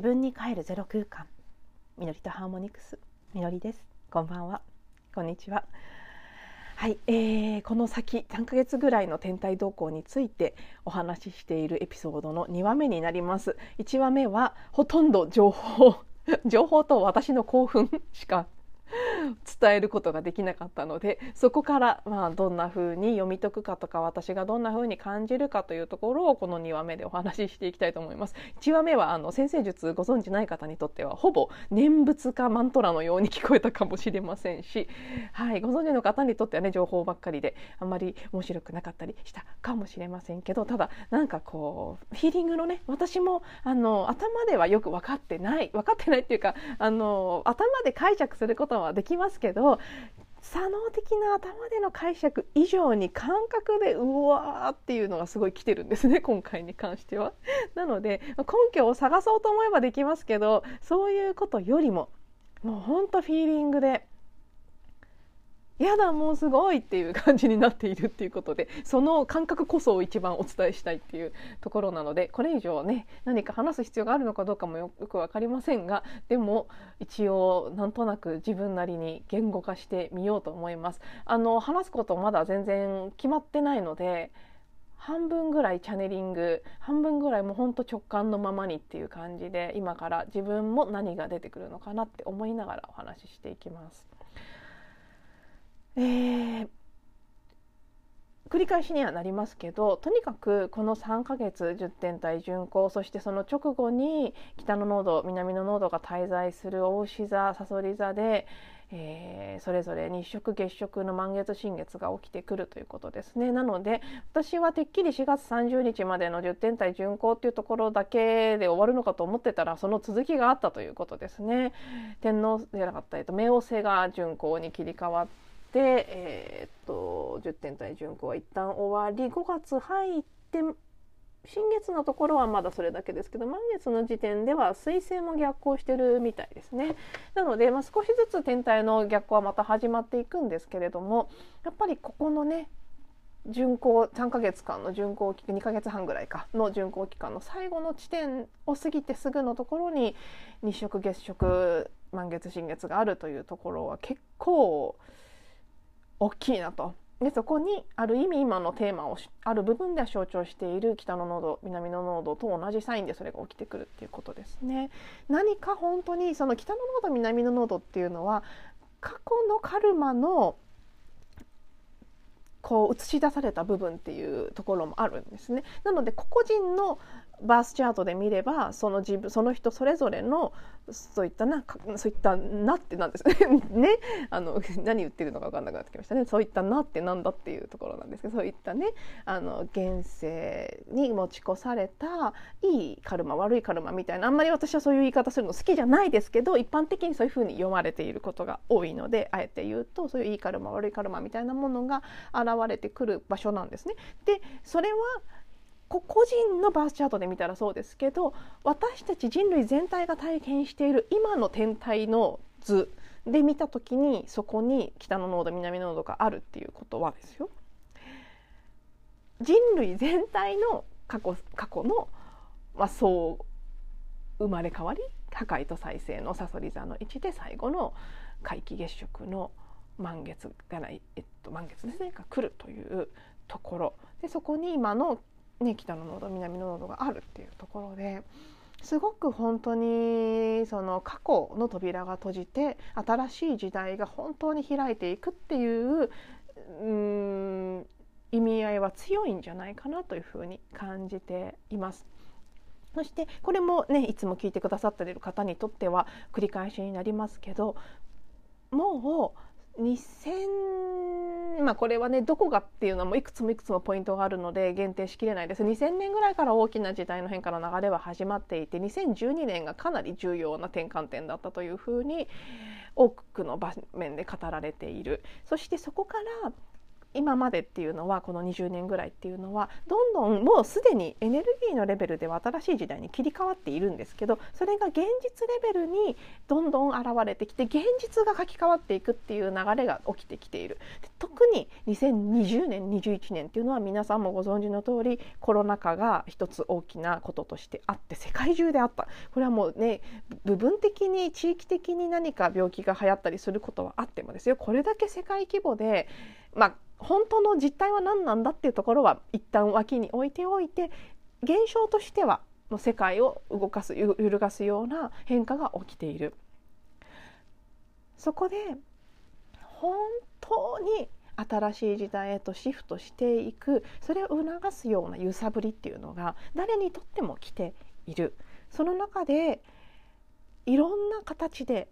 自分に帰るゼロ空間。みのりとハーモニクス。みのりです。こんばんは。こんにちは。はい、えー、この先3ヶ月ぐらいの天体動向についてお話ししているエピソードの2話目になります。1話目はほとんど情報 情報と私の興奮しか伝えることができなかったのでそこからまあどんな風に読み解くかとか私がどんな風に感じるかというところをこの2話目でお話ししていきたいと思います。1話目はあの先生術ご存じない方にとってはほぼ念仏かマントラのように聞こえたかもしれませんし、はい、ご存知の方にとってはね情報ばっかりであんまり面白くなかったりしたかもしれませんけどただなんかこうヒーリングのね私もあの頭ではよく分かってない分かってないっていうかあの頭で解釈することはできますけど左脳的な頭での解釈以上に感覚でうわーっていうのがすごい来てるんですね 今回に関しては。なので根拠を探そうと思えばできますけどそういうことよりももうほんとフィーリングでやだもうすごいっていう感じになっているっていうことでその感覚こそを一番お伝えしたいっていうところなのでこれ以上ね何か話す必要があるのかどうかもよく分かりませんがでも一応なんとなく自分なりに言語化してみようと思います。あの話すことまだ全然決まってないので半分ぐらいチャネリング半分ぐらいもうほんと直感のままにっていう感じで今から自分も何が出てくるのかなって思いながらお話ししていきます。えー、繰り返しにはなりますけどとにかくこの3ヶ月10天体巡行そしてその直後に北の濃度南の濃度が滞在する大牛座さそり座で、えー、それぞれ日食月食の満月新月が起きてくるということですね。なので私はてっきり4月30日までの10天体巡行っていうところだけで終わるのかと思ってたらその続きがあったということですね。天皇じゃなかった、えっと、冥王星が巡行に切り替わってで、えー、っと10点体巡行は一旦終わり5月入って新月のところはまだそれだけですけど満月の時点では彗星も逆行してるみたいですね。なので、まあ、少しずつ天体の逆行はまた始まっていくんですけれどもやっぱりここのね巡行3ヶ月間の巡行期2ヶ月半ぐらいかの巡行期間の最後の地点を過ぎてすぐのところに日食月食満月新月があるというところは結構大きいなと。でそこにある意味今のテーマをある部分では象徴している北の濃度南の濃度と同じサインでそれが起きてくるっていうことですね。何か本当にその北の濃度南の濃度っていうのは過去のカルマのこう映し出された部分っていうところもあるんですね。なので個々人のバースチャートで見ればその自分その人それぞれのそういったなそういったなってなんです。ね？ねあの何言ってるのか分かんなくなってきましたね。そういったなってなんだっていうところなんですけどそういったねあの現世に持ち越されたいいカルマ悪いカルマみたいなあんまり私はそういう言い方するの好きじゃないですけど一般的にそういうふうに読まれていることが多いのであえて言うとそういういいカルマ悪いカルマみたいなものが現れてくる場所なんですね。でそれは個人のバースチャートで見たらそうですけど私たち人類全体が体験している今の天体の図で見た時にそこに北の濃度南の濃度があるっていうことはですよ。人類全体の過去過去の、まあ、そう生まれ変わり破壊と再生のさそり座の位置で最後の皆既月食の満月がない、えっと、満月ですねが来るというところ。でそこに今のね、北の濃度南の濃度があるっていうところですごく本当にその過去の扉が閉じて新しい時代が本当に開いていくっていううん意味合いは強いんじゃないかなというふうに感じています。そしてこれもねいつも聞いてくださっている方にとっては繰り返しになりますけどもう2000まあこれはねどこがっていうのもいくつもいくつもポイントがあるので限定しきれないです。2000年ぐらいから大きな時代の変化の流れは始まっていて2012年がかなり重要な転換点だったというふうに多くの場面で語られている。そしてそこから今までっていうのはこの20年ぐらいっていうのはどんどんもうすでにエネルギーのレベルでは新しい時代に切り替わっているんですけどそれが現実レベルにどんどん現れてきて現実が書き換わっていくっていう流れが起きてきている。特に2020年21年っていうのは皆さんもご存知の通りコロナ禍が一つ大きなこととしてあって世界中であった。これはもうね部分的に地域的に何か病気が流行ったりすることはあってもですよ。これだけ世界規模でまあ本当の実態は何なんだっていうところは一旦脇に置いておいて現象としてはの世界を動かす揺るがすような変化が起きている。そこで本当に新しい時代へとシフトしていくそれを促すような揺さぶりっていうのが誰にとっても来ているその中でいろんな形で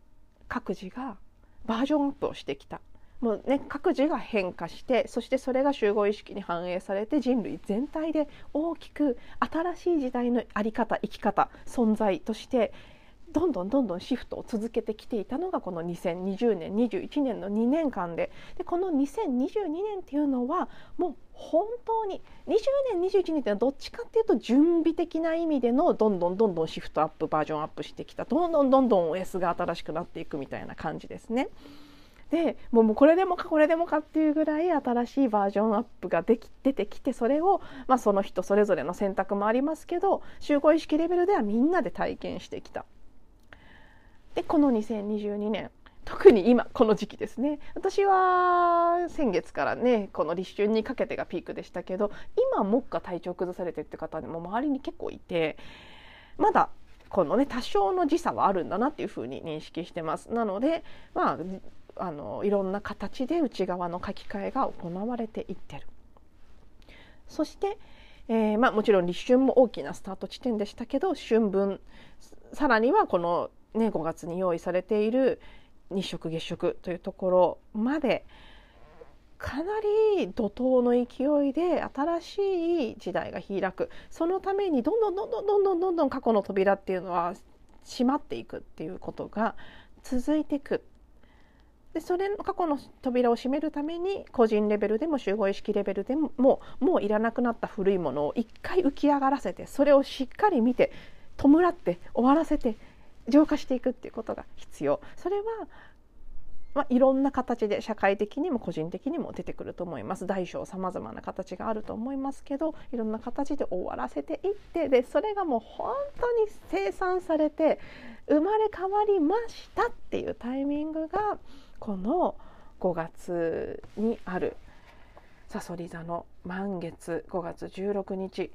各自がバージョンアップをしてきたもうね、各自が変化してそしてそれが集合意識に反映されて人類全体で大きく新しい時代の在り方生き方存在としてどんどんどんどんシフトを続けてきていたのがこの2020年21年の2年間ででこの2022年っていうのはもう本当に20年21年っていうのはどっちかっていうと準備的な意味でのどんどんどんどんシフトアップバージョンアップしてきたどんどんどんどん OS が新しくなっていくみたいな感じですね。でもうこれでもかこれでもかっていうぐらい新しいバージョンアップができ出てきてそれを、まあ、その人それぞれの選択もありますけど集合意識レベルではみんなで体験してきた。でこの2022年特に今この時期ですね私は先月からねこの立春にかけてがピークでしたけど今もっか体調崩されてって方も周りに結構いてまだこのね多少の時差はあるんだなっていうふうに認識してますなのでまああのいろんな形で内側の書き換えが行われていってる。そして、えーまあ、もちろん立春も大きなスタート地点でしたけど春分さらにはこの、ね、5月に用意されている日食月食というところまでかなり怒涛の勢いで新しい時代が開くそのためにどんどんどんどんどんどんどんどん過去の扉っていうのは閉まっていくっていうことが続いていくでそれの過去の扉を閉めるために個人レベルでも集合意識レベルでももういらなくなった古いものを一回浮き上がらせてそれをしっかり見て弔って終わらせて浄化していくっていうことが必要それは、まあ、いろんな形で社会的にも個人的にも出てくると思います大小さまざまな形があると思いますけどいろんな形で終わらせていってでそれがもう本当に生産されて生まれ変わりましたっていうタイミングがこの5月にあるさそり座の満月5月16日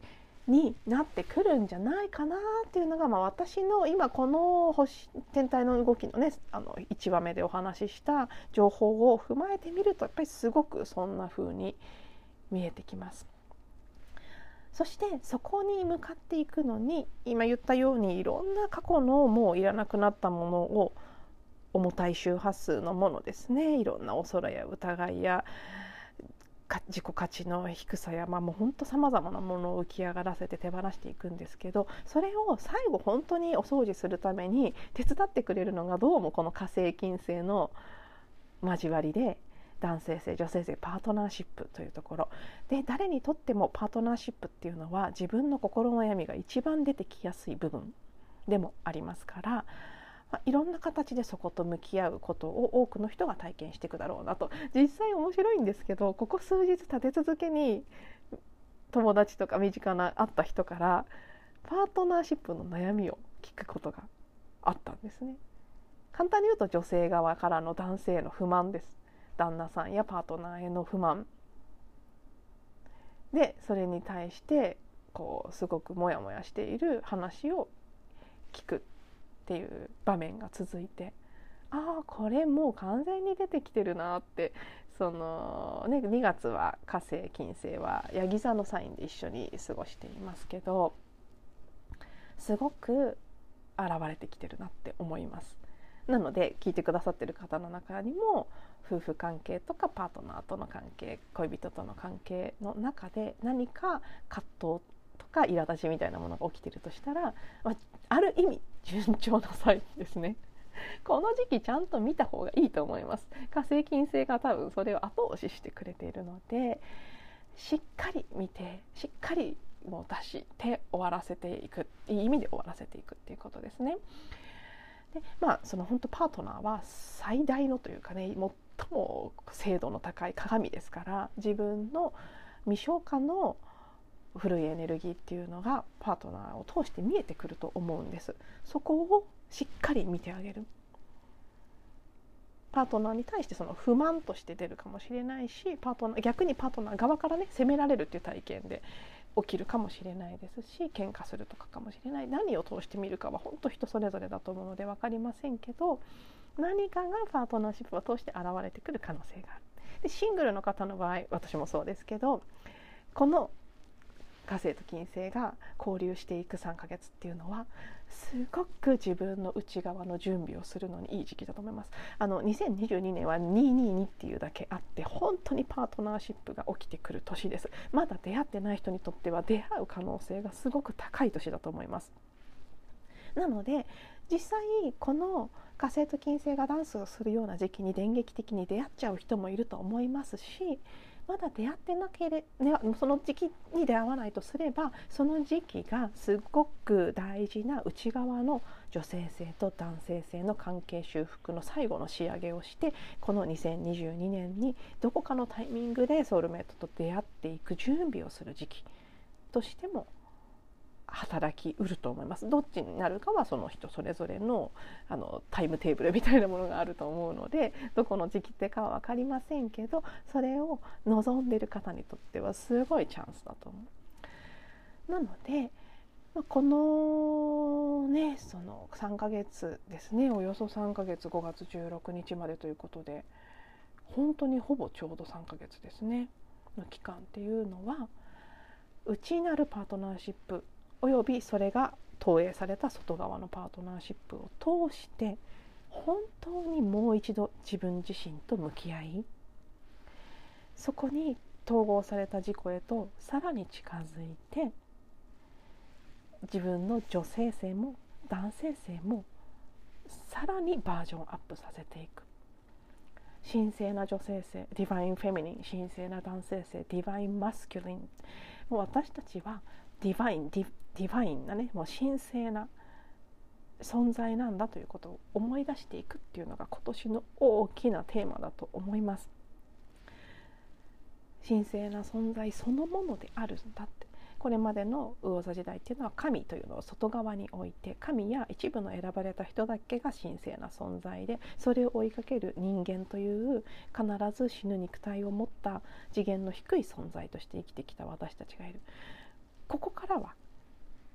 になってくるんじゃないかなっていうのが、まあ、私の今この星天体の動きのねあの1話目でお話しした情報を踏まえてみるとやっぱりすごくそんな風に見えてきます。そしてそこに向かっていくのに今言ったようにいろんな過去のもういらなくなったものを重たい周波数のものですね。いろんな恐れや疑いや自己価値の低さや、まあ、もう本当さまざまなものを浮き上がらせて手放していくんですけどそれを最後本当にお掃除するために手伝ってくれるのがどうもこの火星金星の交わりで男性性女性性パートナーシップというところ。で誰にとってもパートナーシップっていうのは自分の心の闇が一番出てきやすい部分でもありますからまあ、いろんな形でそこと向き合うことを多くの人が体験していくだろうなと実際面白いんですけどここ数日立て続けに友達とか身近な会った人からパートナーシップの悩みを聞くことがあったんですね。簡単に言うと女性側からの男性への不満です。旦那さんやパートナーへの不満でそれに対してこうすごくモヤモヤしている話を聞くっていう場面が続いてああこれもう完全に出てきてるなってその、ね、2月は火星金星はヤギ座のサインで一緒に過ごしていますけどすごく現れてきてるなって思います。なので聞いてくださってる方の中にも夫婦関係とかパートナーとの関係恋人との関係の中で何か葛藤とか苛立ちみたいなものが起きてるとしたら、まあ、ある意味順調なサインですね。この時期ちゃんと見た方がいいと思います火星金星が多分それを後押ししてくれているのでしっかり見てしっかりもう出して終わらせていくいい意味で終わらせていくっていうことですね。でまあその本当パートナーは最大のというかね最も精度の高い鏡ですから自分の未消化の古いエネルギーっていうのがパートナーを通して見えてくると思うんです。そこをしっかり見てあげる。パートナーに対してその不満として出るかもしれないしパートナー逆にパートナー側からね責められるっていう体験で起きるかもしれないですし喧嘩するとかかもしれない。何を通して見るかは本当人それぞれだと思うので分かりませんけど何かがパートナーシップを通して現れてくる可能性がある。でシングルの方の場合私もそうですけどこの火星と金星が交流していく3ヶ月っていうのはすごく自分の内側の準備をするのにいい時期だと思います。あの2022年は222っていうだけあって本当にパートナーシップが起きてくる年です。まだ出会ってない人にとっては出会う可能性がすごく高い年だと思います。なので実際この火星と金星がダンスをするような時期に電撃的に出会っちゃう人もいると思いますしまだ出会ってなければその時期に出会わないとすればその時期がすごく大事な内側の女性性と男性性の関係修復の最後の仕上げをしてこの2022年にどこかのタイミングでソウルメイトと出会っていく準備をする時期としても働きうると思いますどっちになるかはその人それぞれのあのタイムテーブルみたいなものがあると思うのでどこの時期ってかは分かりませんけどそれを望んでる方にとってはすごいチャンスだと思う。なのでこのねその3ヶ月ですねおよそ3ヶ月5月16日までということで本当にほぼちょうど3ヶ月ですねの期間っていうのは内なるパートナーシップおよびそれが投影された外側のパートナーシップを通して本当にもう一度自分自身と向き合いそこに統合された自己へとさらに近づいて自分の女性性も男性性もさらにバージョンアップさせていく。神聖な女性性ディバインフェミニン神聖な男性性ディバインマスキュリンもう私たちはディバインディディバインなねもう神聖な存在なんだということを思い出していくっていうのが今年の大きなテーマだと思います。神聖な存在そのものであるんだってこれまでの魚座時代っていうのは神というのを外側に置いて神や一部の選ばれた人だけが神聖な存在でそれを追いかける人間という必ず死ぬ肉体を持った次元の低い存在として生きてきた私たちがいるここからは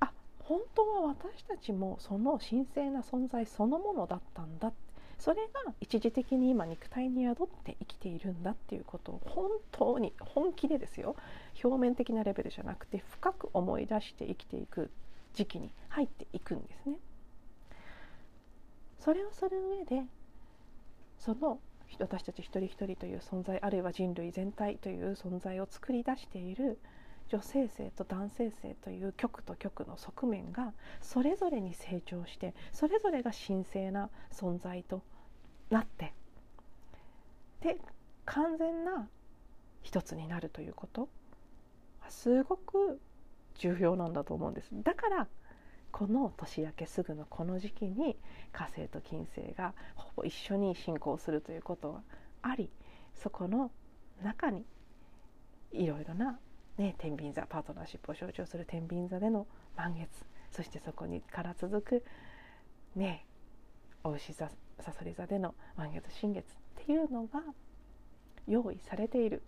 あ本当は私たちもその神聖な存在そのものだったんだそれが一時的に今肉体に宿って生きているんだっていうことを本当に本気でですよ表面的なレベルじゃなくて深く思い出して生きていく時期に入っていくんですね。それをする上でその私たち一人一人という存在あるいは人類全体という存在を作り出している女性性と男性性という極と極の側面がそれぞれに成長してそれぞれが神聖な存在となってで完全な一つになるということ。すごく重要なんだと思うんです。だからこの年明けすぐのこの時期に火星と金星がほぼ一緒に進行するということはありそこの中にいろいろなね、天秤座パートナーシップを象徴する天秤座での満月。そしてそこにから続くねお牛座さそり座での満月新月っていうのが用意されている。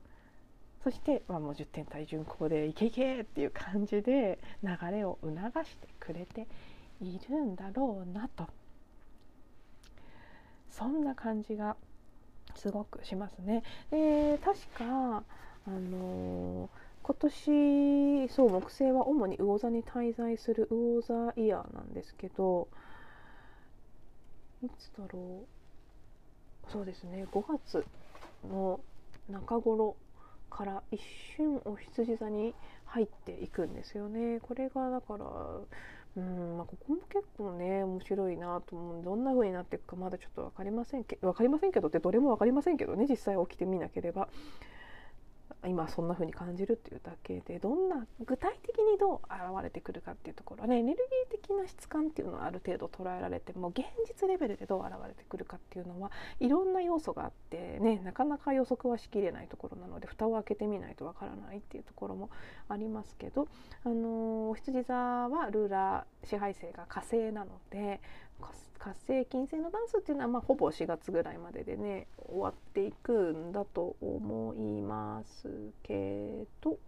そして、まあ、もう10点体巡行でいけいけっていう感じで流れを促してくれているんだろうなと。そんな感じがすごくしますね。で確かあのー今年そう木星は主に魚座に滞在する魚座イヤーなんですけどいつだろう？そうですね。5月の中頃から一瞬お羊座に入っていくんですよね。これがだからうんまあ、ここも結構ね面白いなと思う。どんな風になっていくかまだちょっと分かりませんけ分かりませんけどってどれも分かりませんけどね実際起きてみなければ。今そんな風に感じるっていうだけでどんな具体的にどう現れてくるかっていうところはねエネルギー的な質感っていうのはある程度捉えられても現実レベルでどう現れてくるかっていうのはいろんな要素があってねなかなか予測はしきれないところなので蓋を開けてみないとわからないっていうところもありますけど、あの、お羊座はルーラー支配性が火星なので火星活性金星のダンスっていうのは、まあ、ほぼ4月ぐらいまででね終わっていくんだと思いますけど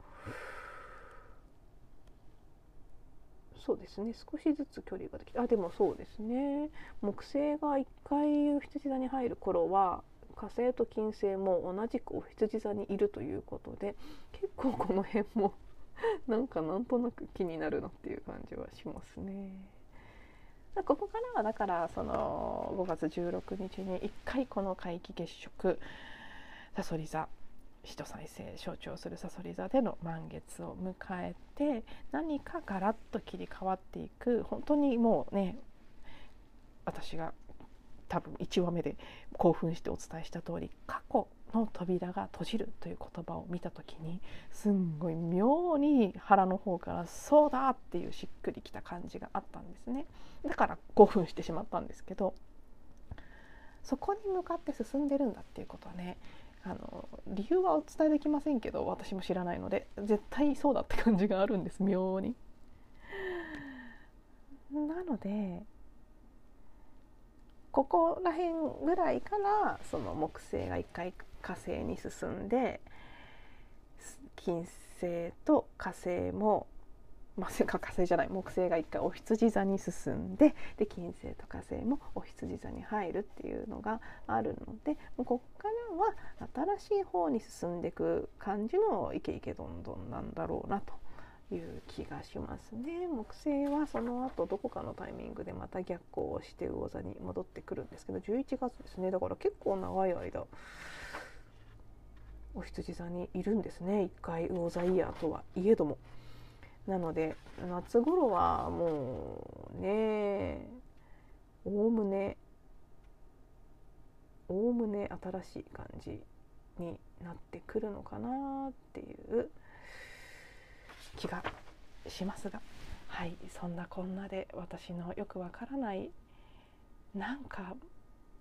そうですね少しずつ距離ができてあでもそうですね木星が1回羊座に入る頃は火星と金星も同じくお羊座にいるということで結構この辺もなんかなんとなく気になるなっていう感じはしますね。ここからはだからその5月16日に1回この皆既月食さそり座人再生象徴するさそり座での満月を迎えて何かガラッと切り替わっていく本当にもうね私が多分1話目で興奮してお伝えした通り過去の扉が閉じるという言葉を見た時にすんごい妙に腹の方から「そうだ!」っていうしっくりきた感じがあったんですねだから興奮してしまったんですけどそこに向かって進んでるんだっていうことはねあの理由はお伝えできませんけど私も知らないので絶対そうだって感じがあるんです妙に。なのでここら辺ぐらいからその木星が一回火星に進んで金星と火星もまあ、火星じゃない木星が一回お羊座に進んでで金星と火星もお羊座に入るっていうのがあるのでもうここからは新しい方に進んでいく感じのイケイケどんどんなんだろうなと。いう気がしますね。木星はその後どこかのタイミングでまた逆行をして魚座に戻ってくるんですけど11月ですね。だから結構長い間お羊座にいるんですね。一回魚座イヤーとはいえども。なので夏頃はもうねおおむねおおむね新しい感じになってくるのかなっていう気がしますが。はい。そんなこんなで私のよくわからないなんか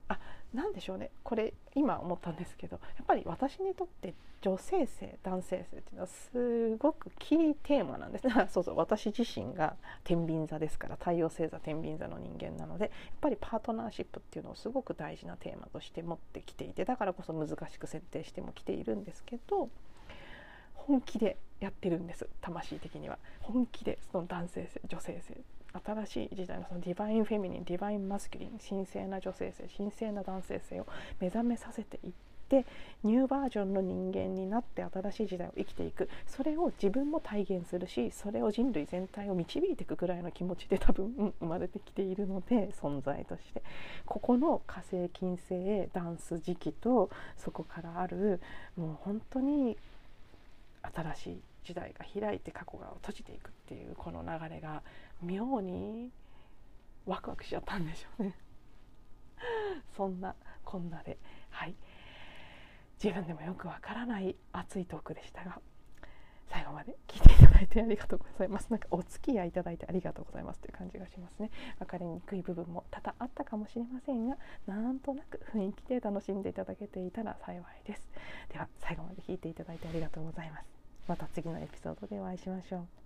あなんでしょうね。これ今思ったんですけどやっぱり私にとって女性性男性性っていうのはすごくキーテーマなんです。ね そうそう。私自身が天秤座ですから太陽星座天秤座の人間なのでやっぱりパートナーシップっていうのをすごく大事なテーマとして持ってきていてだからこそ難しく設定してもきているんですけど本気でやってるんです魂的には。本気でその男性性女性性。新しい時代のそのディバインフェミニンディバインマスキュリン神聖な女性性神聖な男性性を目覚めさせていってニューバージョンの人間になって新しい時代を生きていく。それを自分も体現するしそれを人類全体を導いていくぐらいの気持ちで多分生まれてきているので存在として。ここの火星金星ダンス時期とそこからあるもう本当に新しい時代が開いて過去が閉じていくっていうこの流れが妙にワクワクしちゃったんでしょうね。そんなこんなで。はい。自分でもよくわからない熱いトークでしたが最後まで聞いていただいてありがとうございます。なんかお付き合いいただいてありがとうございますという感じがしますね。分かりにくい部分も多々あったかもしれませんがなんとなく雰囲気で楽しんでいただけていたら幸いです。では最後まで聞いていただいてありがとうございます。また次のエピソードでお会いしましょう。